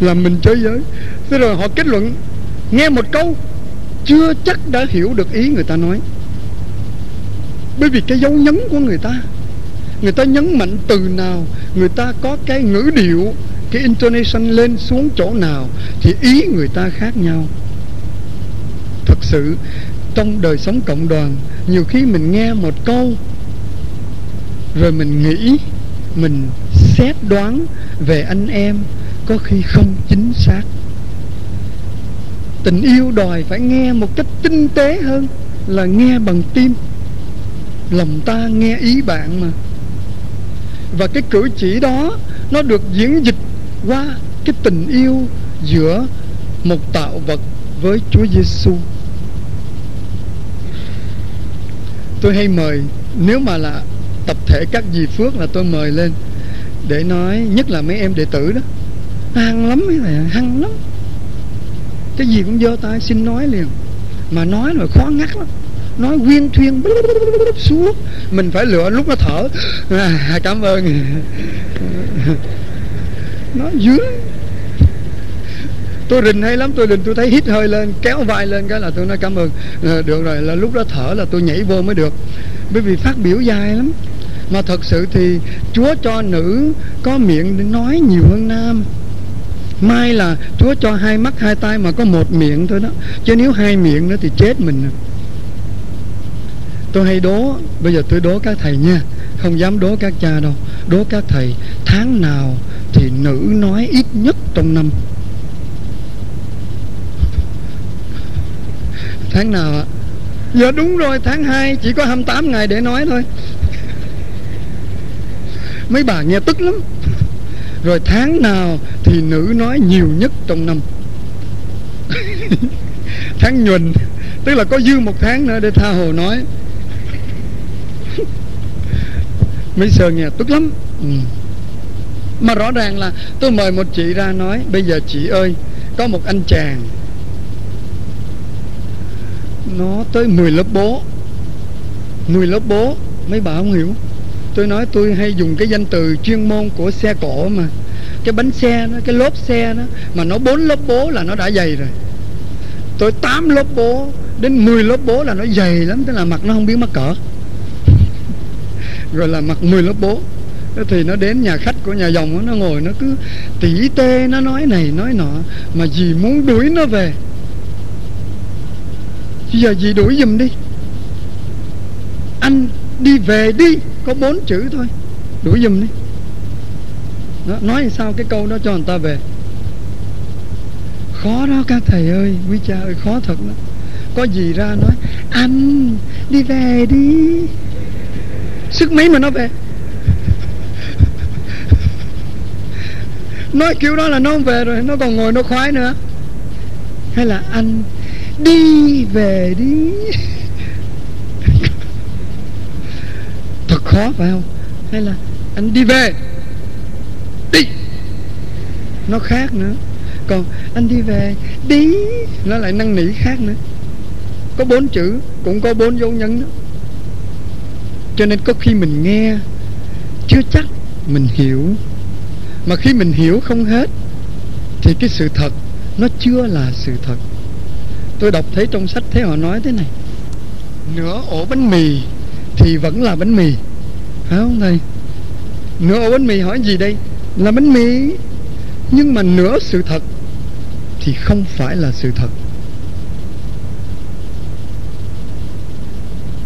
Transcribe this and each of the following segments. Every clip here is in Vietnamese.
là mình chơi giới thế rồi họ kết luận, nghe một câu, chưa chắc đã hiểu được ý người ta nói. Bởi vì cái dấu nhấn của người ta người ta nhấn mạnh từ nào, người ta có cái ngữ điệu, cái intonation lên xuống chỗ nào, thì ý người ta khác nhau. Thật sự, trong đời sống cộng đoàn, nhiều khi mình nghe một câu, rồi mình nghĩ, mình xét đoán về anh em có khi không chính xác. Tình yêu đòi phải nghe một cách tinh tế hơn là nghe bằng tim. Lòng ta nghe ý bạn mà. Và cái cử chỉ đó, nó được diễn dịch qua cái tình yêu giữa một tạo vật với Chúa Giêsu. Tôi hay mời, nếu mà là tập thể các dì phước là tôi mời lên để nói, nhất là mấy em đệ tử đó hăng lắm mấy thầy hăng lắm. Cái gì cũng giơ tay xin nói liền. Mà nói rồi khó ngắt lắm. Nói quyên thuyên suốt mình phải lựa lúc nó thở. À, cảm ơn. Nó dữ tôi rình hay lắm tôi rình tôi thấy hít hơi lên kéo vai lên cái là tôi nói cảm ơn. À, được rồi là lúc đó thở là tôi nhảy vô mới được. Bởi vì phát biểu dài lắm. Mà thật sự thì chúa cho nữ có miệng để nói nhiều hơn nam mai là chúa cho hai mắt, hai tay mà có một miệng thôi đó. Chứ nếu hai miệng nữa thì chết mình. Tôi hay đố, bây giờ tôi đố các thầy nha. Không dám đố các cha đâu. Đố các thầy, tháng nào thì nữ nói ít nhất trong năm? Tháng nào ạ? Dạ đúng rồi, tháng 2 chỉ có 28 ngày để nói thôi. Mấy bà nghe tức lắm rồi tháng nào thì nữ nói nhiều nhất trong năm. Tháng nhuần, tức là có dư một tháng nữa để tha hồ nói. Mấy sơ nghe tức lắm. Ừ. mà rõ ràng là tôi mời một chị ra nói, bây giờ chị ơi, có một anh chàng. Nó tới 10 lớp bố. 10 lớp bố, mấy bà không hiểu tôi nói tôi hay dùng cái danh từ chuyên môn của xe cổ mà. Cái bánh xe nó, cái lốp xe nó, mà nó bốn lớp bố là nó đã dày rồi. Tôi tám lớp bố đến 10 lớp bố là nó dày lắm, tức là mặt nó không biết mắc cỡ. Rồi là mặt 10 lớp bố thì nó đến nhà khách của nhà dòng nó ngồi nó cứ tỉ tê, nó nói này, nói nọ, mà dì muốn đuổi nó về. Bây giờ dì đuổi giùm đi. Anh đi về đi có bốn chữ thôi. Đuổi giùm đi. Đó, nói sao cái câu đó cho người ta về. Khó đó các thầy ơi quý cha ơi khó thật đó có gì ra nói anh đi về đi. Sức mấy mà nó về? Nói kiểu đó là nó không về rồi nó còn ngồi nó khoái nữa. Hay là anh đi về đi thật khó phải không? Hay là anh đi về? Đi! Nó khác nữa. Còn anh đi về, đi! Nó lại năn nỉ khác nữa. Có bốn chữ, cũng có bốn dấu nhấn đó. Cho nên có khi mình nghe, chưa chắc mình hiểu. Mà khi mình hiểu không hết, thì cái sự thật nó chưa là sự thật. Tôi đọc thấy trong sách thế họ nói thế này. Nửa ổ bánh mì thì vẫn là bánh mì phải không thầy? Nửa ổ bánh mì hỏi gì đây? Là bánh mì. Nhưng mà nửa sự thật thì không phải là sự thật.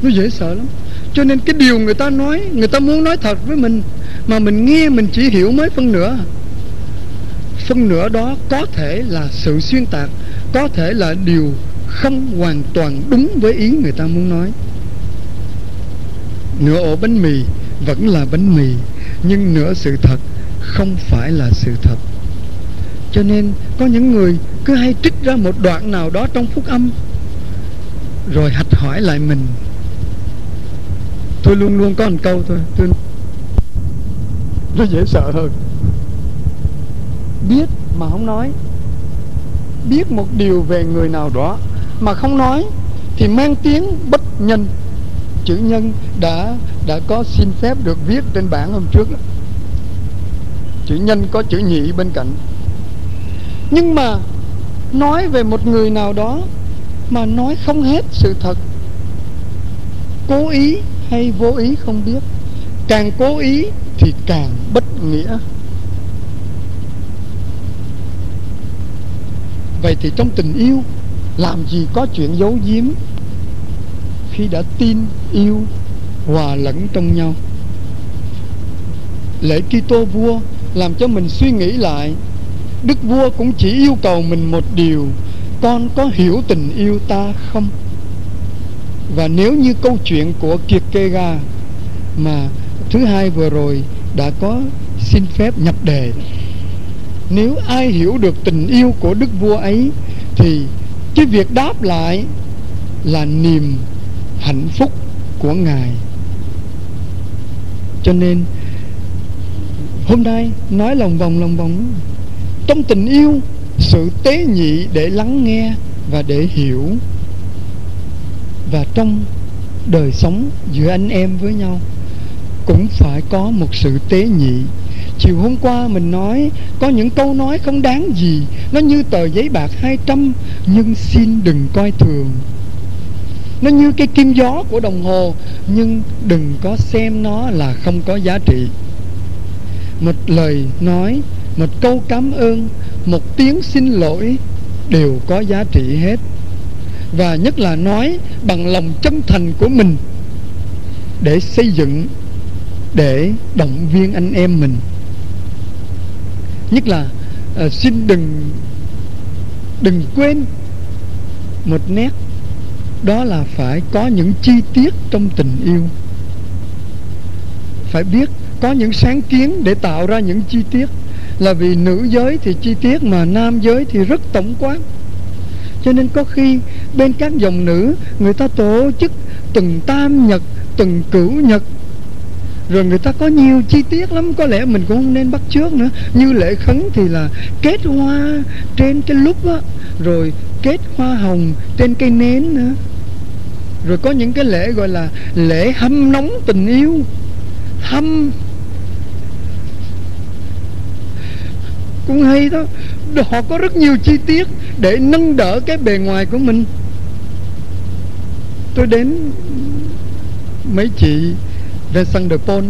Nó dễ sợ lắm. Cho nên cái điều người ta nói, người ta muốn nói thật với mình, mà mình nghe, mình chỉ hiểu mới phân nửa. Phân nửa đó có thể là sự xuyên tạc, có thể là điều không hoàn toàn đúng với ý người ta muốn nói. Nửa ổ bánh mì vẫn là bánh mì nhưng nửa sự thật không phải là sự thật. Cho nên có những người cứ hay trích ra một đoạn nào đó trong phúc âm rồi hạch hỏi lại mình. Tôi luôn luôn có một câu thôi tôi nó dễ sợ hơn. Biết mà không nói. Biết một điều về người nào đó mà không nói thì mang tiếng bất nhân. Chữ nhân đã đã có xin phép được viết trên bảng hôm trước đó. chữ nhân có chữ nhị bên cạnh. Nhưng mà nói về một người nào đó mà nói không hết sự thật. Cố ý hay vô ý không biết. Càng cố ý thì càng bất nghĩa. Vậy thì trong tình yêu, làm gì có chuyện giấu giếm khi đã tin yêu hòa lẫn trong nhau. Lễ Kitô vua làm cho mình suy nghĩ lại, đức vua cũng chỉ yêu cầu mình một điều, con có hiểu tình yêu ta không? Và nếu như câu chuyện của Kiệt Kê Ga mà thứ hai vừa rồi đã có xin phép nhập đề, nếu ai hiểu được tình yêu của đức vua ấy thì cái việc đáp lại là niềm hạnh phúc của ngài cho nên, hôm nay nói lòng vòng lòng vòng. Trong tình yêu, sự tế nhị để lắng nghe và để hiểu. Và trong đời sống giữa anh em với nhau, cũng phải có một sự tế nhị. Chiều hôm qua mình nói, có những câu nói không đáng gì. Nó như tờ giấy bạc 200 nhưng xin đừng coi thường nó như cái kim gió của đồng hồ nhưng đừng có xem nó là không có giá trị. Một lời nói một câu cảm ơn một tiếng xin lỗi đều có giá trị hết. Và nhất là nói bằng lòng chân thành của mình để xây dựng để động viên anh em mình. Nhất là uh, xin đừng đừng quên một nét đó là phải có những chi tiết trong tình yêu. Phải biết có những sáng kiến để tạo ra những chi tiết. Là vì nữ giới thì chi tiết mà nam giới thì rất tổng quát. Cho nên có khi bên các dòng nữ, người ta tổ chức từng tam nhật, từng cửu nhật. Rồi người ta có nhiều chi tiết lắm, có lẽ mình cũng không nên bắt trước nữa. Như lễ khấn thì là kết hoa trên cái lúc á, rồi kết hoa hồng trên cây nến nữa rồi có những cái lễ gọi là lễ hâm nóng tình yêu. Hâm. Cũng hay đó. Họ có rất nhiều chi tiết để nâng đỡ cái bề ngoài của mình. Tôi đến mấy chị về sân de pôn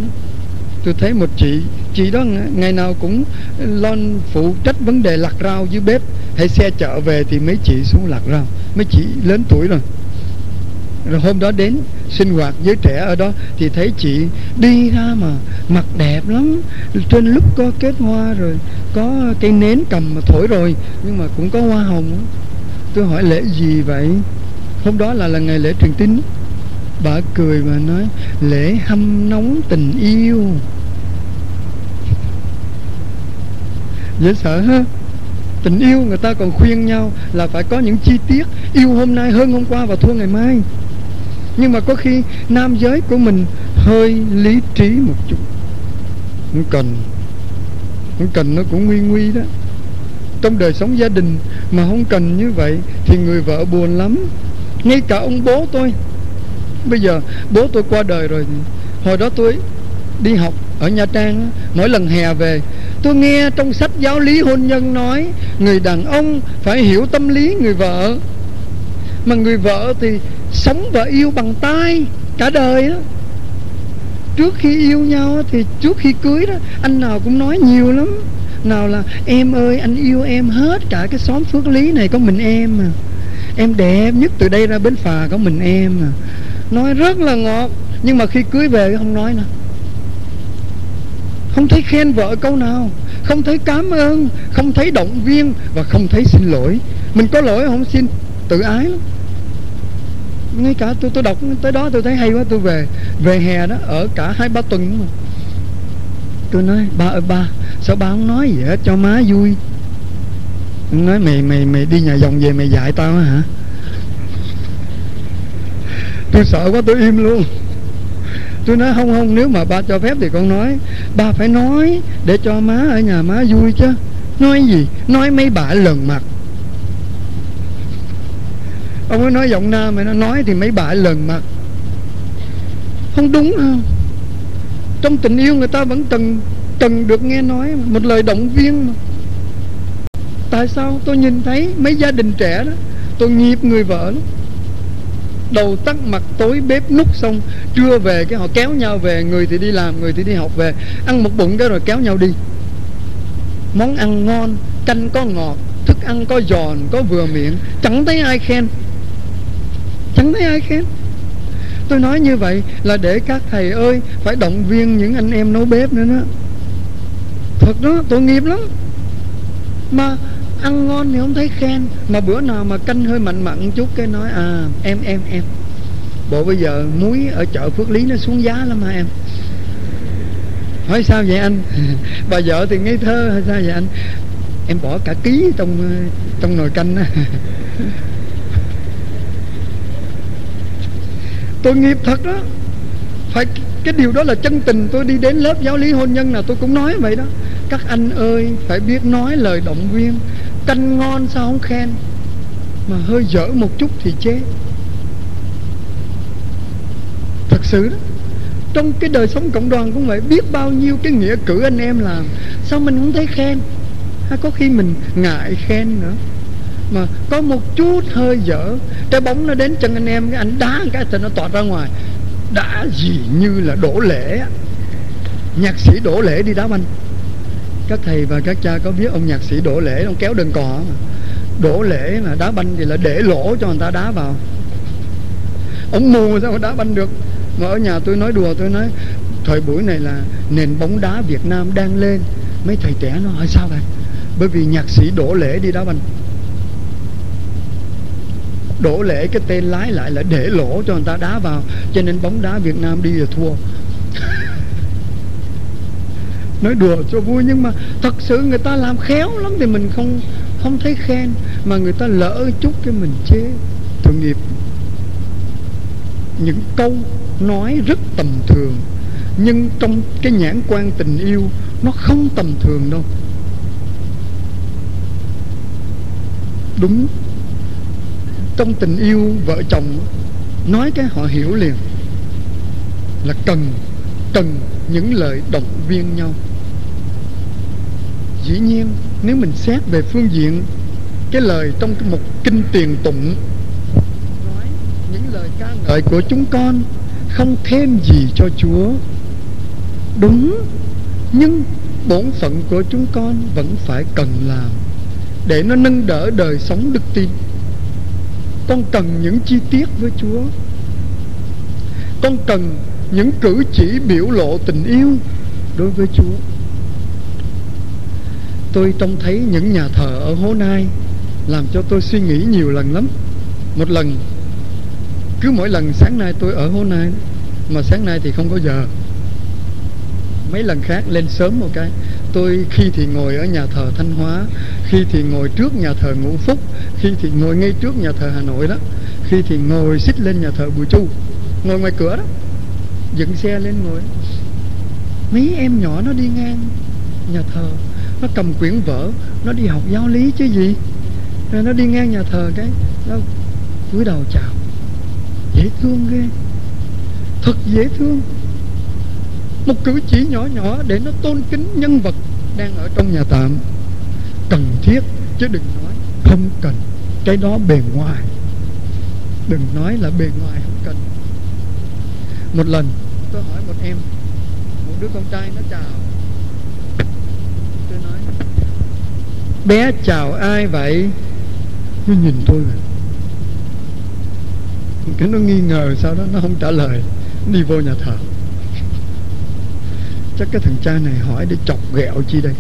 tôi thấy một chị chị đó ngày nào cũng lo phụ trách vấn đề lặt rau dưới bếp. Hay xe chợ về thì mấy chị xuống lặt rau. Mấy chị lớn tuổi rồi rồi hôm đó đến sinh hoạt với trẻ ở đó thì thấy chị đi ra mà mặt đẹp lắm. Trên lúc có kết hoa rồi, có cây nến cầm mà thổi rồi, nhưng mà cũng có hoa hồng. Tôi hỏi lễ gì vậy? Hôm đó là là ngày lễ truyền tín. Bà cười mà nói, lễ hâm nóng tình yêu. Dễ sợ ha? Tình yêu người ta còn khuyên nhau là phải có những chi tiết yêu hôm nay hơn hôm qua và thua ngày mai nhưng mà có khi nam giới của mình hơi lý trí một chút. Không cần. Không cần nó cũng nguy nguy đó. Trong đời sống gia đình mà không cần như vậy thì người vợ buồn lắm. Ngay cả ông bố tôi. Bây giờ bố tôi qua đời rồi hồi đó tôi đi học ở Nha Trang mỗi lần hè về, tôi nghe trong sách giáo lý hôn nhân nói, người đàn ông phải hiểu tâm lý người vợ mà người vợ thì sống và yêu bằng tay cả đời đó trước khi yêu nhau thì trước khi cưới đó, anh nào cũng nói nhiều lắm. Nào là, em ơi, anh yêu em hết cả cái xóm phước lý này có mình em à. Em đẹp nhất từ đây ra bến phà có mình em à. Nói rất là ngọt, nhưng mà khi cưới về không nói nữa. Không thấy khen vợ câu nào, không thấy cảm ơn, không thấy động viên và không thấy xin lỗi. Mình có lỗi không? Xin tự ái lắm ngay cả tôi tôi đọc, tới đó tôi thấy hay quá, tôi về về hè đó, ở cả hai ba tuần mà tôi nói, ba ơi, ba, sao ba không nói gì hết, cho má vui. Nói, mày mày mày đi nhà vòng về mày dạy tao hả? Tôi sợ quá, tôi im luôn. Tôi nói, không không, nếu mà ba cho phép thì con nói. Ba phải nói để cho má ở nhà má vui chứ. Nói gì? Nói mấy bà lần mặt ông ấy nói giọng nam mà nó nói thì mấy bà lần mặt không đúng không trong tình yêu người ta vẫn cần cần được nghe nói một lời động viên mà. Tại sao tôi nhìn thấy mấy gia đình trẻ đó, tôi nghiệp người vợ đó đầu tắt mặt tối bếp nút xong, trưa về cái họ kéo nhau về, người thì đi làm, người thì đi học về. Ăn một bụng cái rồi kéo nhau đi. Món ăn ngon, canh có ngọt, thức ăn có giòn, có vừa miệng, chẳng thấy ai khen chẳng thấy ai khen tôi nói như vậy là để các thầy ơi phải động viên những anh em nấu bếp nữa đó. Thật đó, tội nghiệp lắm. Mà ăn ngon thì không thấy khen. Mà bữa nào mà canh hơi mặn mặn chút cái nói à em em em. Bộ bây giờ muối ở chợ phước lý nó xuống giá lắm hả em? Hỏi sao vậy anh? Bà vợ thì ngây thơ hay sao vậy anh? Em bỏ cả ký trong trong nồi canh á tôi nghiệp thật đó. Phải, cái điều đó là chân tình. Tôi đi đến lớp giáo lý hôn nhân nào tôi cũng nói vậy đó. Các anh ơi, phải biết nói lời động viên. Canh ngon sao không khen? Mà hơi dở một chút thì chế. Thật sự đó. Trong cái đời sống cộng đoàn cũng vậy. Biết bao nhiêu cái nghĩa cử anh em làm. Sao mình không thấy khen? Hay có khi mình ngại khen nữa? Mà có một chút hơi dở. Cái bóng nó đến chân anh em, cái anh đá cái thì nó tọt ra ngoài. Đã gì như là đổ lễ nhạc sĩ đổ lễ đi đá banh. Các thầy và các cha có biết ông nhạc sĩ đổ lễ, ông kéo đơn cò mà. Đổ lễ mà đá banh thì là để lỗ cho người ta đá vào. Ông mù sao mà đá banh được? Mà ở nhà tôi nói đùa, tôi nói, thời buổi này là nền bóng đá Việt Nam đang lên. Mấy thầy trẻ nó hỏi sao vậy? Bởi vì nhạc sĩ đổ lễ đi đá banh đổ lễ, cái tên lái lại là để lỗ cho người ta đá vào. Cho nên bóng đá Việt Nam đi là thua. Nói đùa cho vui, nhưng mà thật sự người ta làm khéo lắm thì mình không không thấy khen. Mà người ta lỡ chút cái mình chế tội nghiệp những câu nói rất tầm thường, nhưng trong cái nhãn quan tình yêu, nó không tầm thường đâu. Đúng trong tình yêu vợ chồng, nói cái họ hiểu liền. Là cần cần những lời động viên nhau. Dĩ nhiên, nếu mình xét về phương diện, cái lời trong một kinh tiền tụng, nói những lời ca ngợi của chúng con không thêm gì cho Chúa. Đúng, nhưng bổn phận của chúng con vẫn phải cần làm để nó nâng đỡ đời sống đức tin con cần những chi tiết với Chúa. Con cần những cử chỉ biểu lộ tình yêu đối với Chúa. Tôi trông thấy những nhà thờ ở Hố Nai làm cho tôi suy nghĩ nhiều lần lắm. Một lần, cứ mỗi lần sáng nay tôi ở Hố Nai, mà sáng nay thì không có giờ. Mấy lần khác, lên sớm một cái tôi khi thì ngồi ở nhà thờ Thanh Hóa, khi thì ngồi trước nhà thờ Ngũ Phúc, khi thì ngồi ngay trước nhà thờ Hà Nội đó, khi thì ngồi xích lên nhà thờ Bùi Chu, ngồi ngoài cửa đó, dựng xe lên ngồi. Mấy em nhỏ nó đi ngang nhà thờ, nó cầm quyển vở, nó đi học giáo lý chứ gì. Rồi nó đi ngang nhà thờ cái, nó cúi đầu chào. Dễ thương ghê. Thật dễ thương một cử chỉ nhỏ nhỏ để nó tôn kính nhân vật đang ở trong nhà tạm. Cần thiết, chứ đừng nói không cần. Cái đó bề ngoài. Đừng nói là bề ngoài không cần. Một lần, tôi hỏi một em, một đứa con trai nó chào. Tôi nói, bé chào ai vậy? Nó nhìn tôi cái nó nghi ngờ, sau đó nó không trả lời. Đi vô nhà thờ chắc cái thằng cha này hỏi để chọc ghẹo chi đây.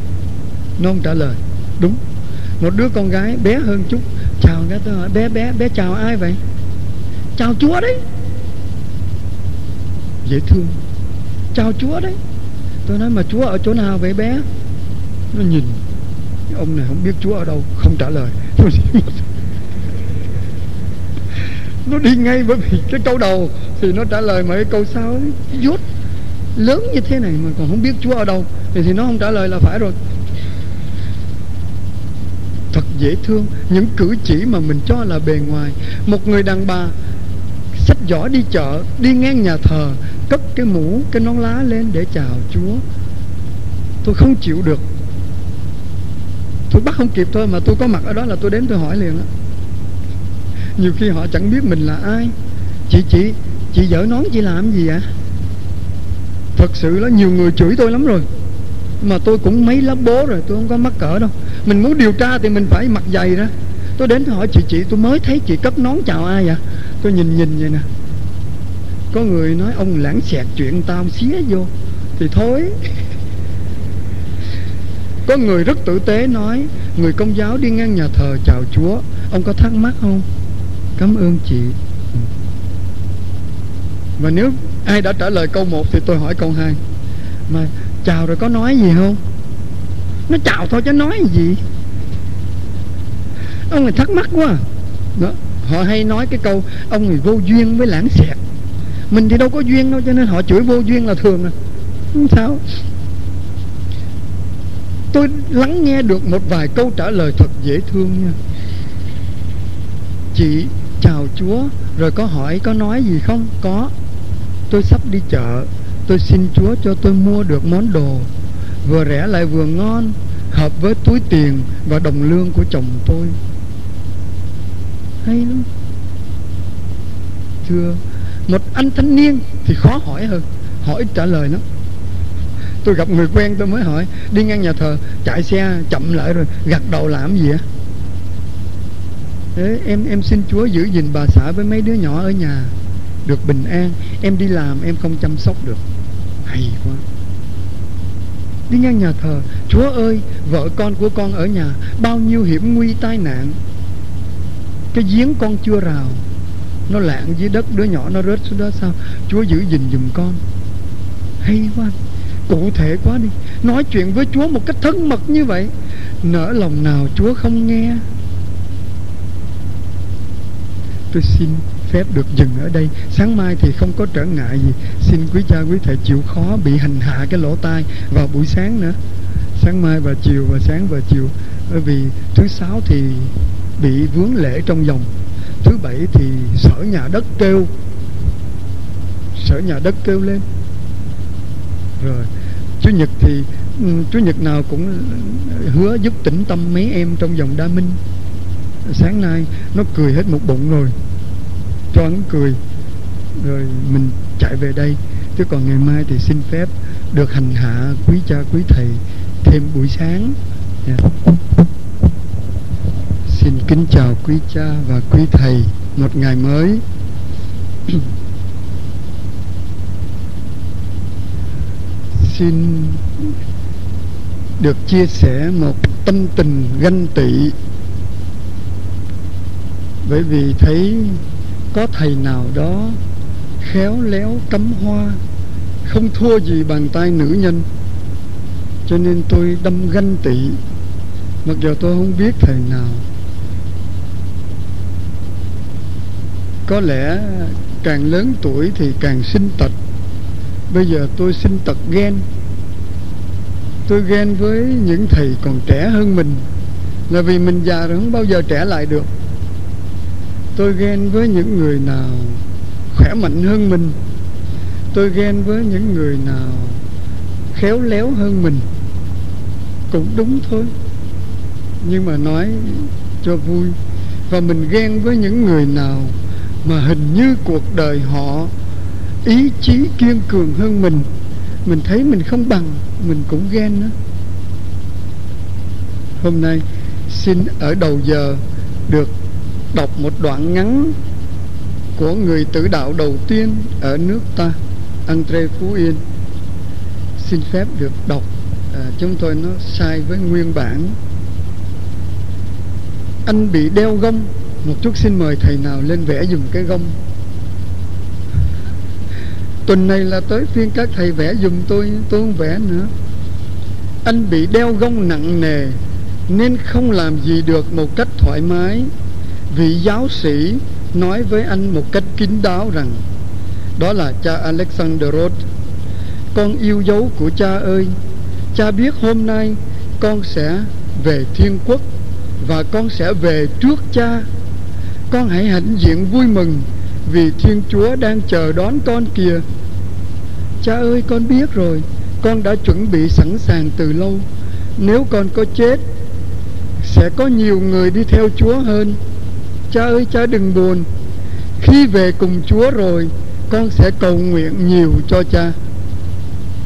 Nó không trả lời. Đúng. Một đứa con gái bé hơn chút. Chào cái tôi hỏi, bé bé bé chào ai vậy? Chào chúa đấy. Dễ thương. Chào chúa đấy. Tôi nói, mà chúa ở chỗ nào vậy bé? Nó nhìn. Ông này không biết chúa ở đâu. Không trả lời. Nó đi ngay bởi vì cái câu đầu thì nó trả lời mà cái câu sau. Dốt lớn như thế này mà còn không biết Chúa ở đâu thì thì nó không trả lời là phải rồi. Thật dễ thương, những cử chỉ mà mình cho là bề ngoài. Một người đàn bà sách giỏ đi chợ, đi ngang nhà thờ, cất cái mũ, cái nón lá lên để chào Chúa. Tôi không chịu được. Tôi bắt không kịp thôi mà tôi có mặt ở đó là tôi đến tôi hỏi liền á. Nhiều khi họ chẳng biết mình là ai. Chị chị chị dở nón chị làm gì ạ? Thật sự là nhiều người chửi tôi lắm rồi. Mà tôi cũng mấy lớp bố rồi, tôi không có mắc cỡ đâu. Mình muốn điều tra thì mình phải mặc dày ra. Tôi đến hỏi, chị chị, tôi mới thấy chị cất nón chào ai vậy? Tôi nhìn nhìn vậy nè. Có người nói, ông lãng xẹt chuyện tao xía vô. Thì thôi. Có người rất tử tế nói, người công giáo đi ngang nhà thờ chào chúa, ông có thắc mắc không? Cảm ơn chị. Ừ. Và nếu ai đã trả lời câu 1 thì tôi hỏi câu 2 mà chào rồi có nói gì không? Nó chào thôi chứ nói gì? Ông này thắc mắc quá. Đó, họ hay nói cái câu ông này vô duyên với lãng xẹt. Mình thì đâu có duyên đâu, cho nên họ chửi vô duyên là thường à. Sao. Tôi lắng nghe được một vài câu trả lời thật dễ thương nha. Chị chào chúa, rồi có hỏi có nói gì không? Có tôi sắp đi chợ. Tôi xin chúa cho tôi mua được món đồ. Vừa rẻ lại vừa ngon, hợp với túi tiền và đồng lương của chồng tôi. Hay lắm. Thưa, một anh thanh niên thì khó hỏi hơn. Hỏi trả lời nó. tôi gặp người quen tôi mới hỏi, đi ngang nhà thờ, chạy xe chậm lại rồi gật đầu làm gì á? Em em xin Chúa giữ gìn bà xã với mấy đứa nhỏ ở nhà được bình an. Em đi làm, em không chăm sóc được. Hay quá. Đi ngang nhà thờ. Chúa ơi, vợ con của con ở nhà, bao nhiêu hiểm nguy tai nạn. Cái giếng con chưa rào. Nó lạng dưới đất, đứa nhỏ nó rớt xuống đó. Sao Chúa giữ gìn giùm con? Hay quá. Cụ thể quá đi. Nói chuyện với Chúa một cách thân mật như vậy, nỡ lòng nào Chúa không nghe? Tôi xin phép được dừng ở đây. Sáng mai thì không có trở ngại gì. Xin quý cha, quý thầy chịu khó bị hành hạ cái lỗ tai vào buổi sáng nữa. Sáng mai và chiều và sáng và chiều. Bởi vì thứ sáu thì bị vướng lễ trong vòng. Thứ bảy thì sở nhà đất kêu. Sở nhà đất kêu lên. Rồi, chủ nhật thì ừ, chủ nhật nào cũng hứa giúp tĩnh tâm mấy em trong vòng đa minh. Sáng nay nó cười hết một bụng rồi cho hắn cười. Rồi mình chạy về đây, chứ còn ngày mai thì xin phép được hành hạ quý cha, quý thầy thêm buổi sáng. Yeah. Xin kính chào quý cha và quý thầy một ngày mới. Xin được chia sẻ một tâm tình ganh tị. Bởi vì thấy có thầy nào đó khéo léo cắm hoa, không thua gì bàn tay nữ nhân. Cho nên tôi đâm ganh tị. Mặc dù tôi không biết thầy nào. Có lẽ càng lớn tuổi thì càng sinh tật. Bây giờ tôi sinh tật ghen. Tôi ghen với những thầy còn trẻ hơn mình. Là vì mình già rồi không bao giờ trẻ lại được tôi ghen với những người nào khỏe mạnh hơn mình. Tôi ghen với những người nào khéo léo hơn mình. Cũng đúng thôi. Nhưng mà nói cho vui, và mình ghen với những người nào mà hình như cuộc đời họ ý chí kiên cường hơn mình. Mình thấy mình không bằng, mình cũng ghen đó hôm nay, xin ở đầu giờ được đọc một đoạn ngắn của người tử đạo đầu tiên ở nước ta Andre Phú Yên. Xin phép được đọc à, chúng tôi nó sai với nguyên bản. Anh bị đeo gông. Một chút xin mời thầy nào lên vẽ dùng cái gông. Tuần này là tới phiên các thầy vẽ dùng tôi tôi không vẽ nữa. Anh bị đeo gông nặng nề nên không làm gì được một cách thoải mái vị giáo sĩ nói với anh một cách kín đáo rằng, đó là cha Alexander Roth. Con yêu dấu của cha ơi. Cha biết hôm nay con sẽ về thiên quốc và con sẽ về trước cha. Con hãy hãnh diện vui mừng vì thiên chúa đang chờ đón con kìa. Cha ơi, con biết rồi. Con đã chuẩn bị sẵn sàng từ lâu. Nếu con có chết, sẽ có nhiều người đi theo Chúa hơn. Cha ơi cha đừng buồn. Khi về cùng Chúa rồi, Con sẽ cầu nguyện nhiều cho cha.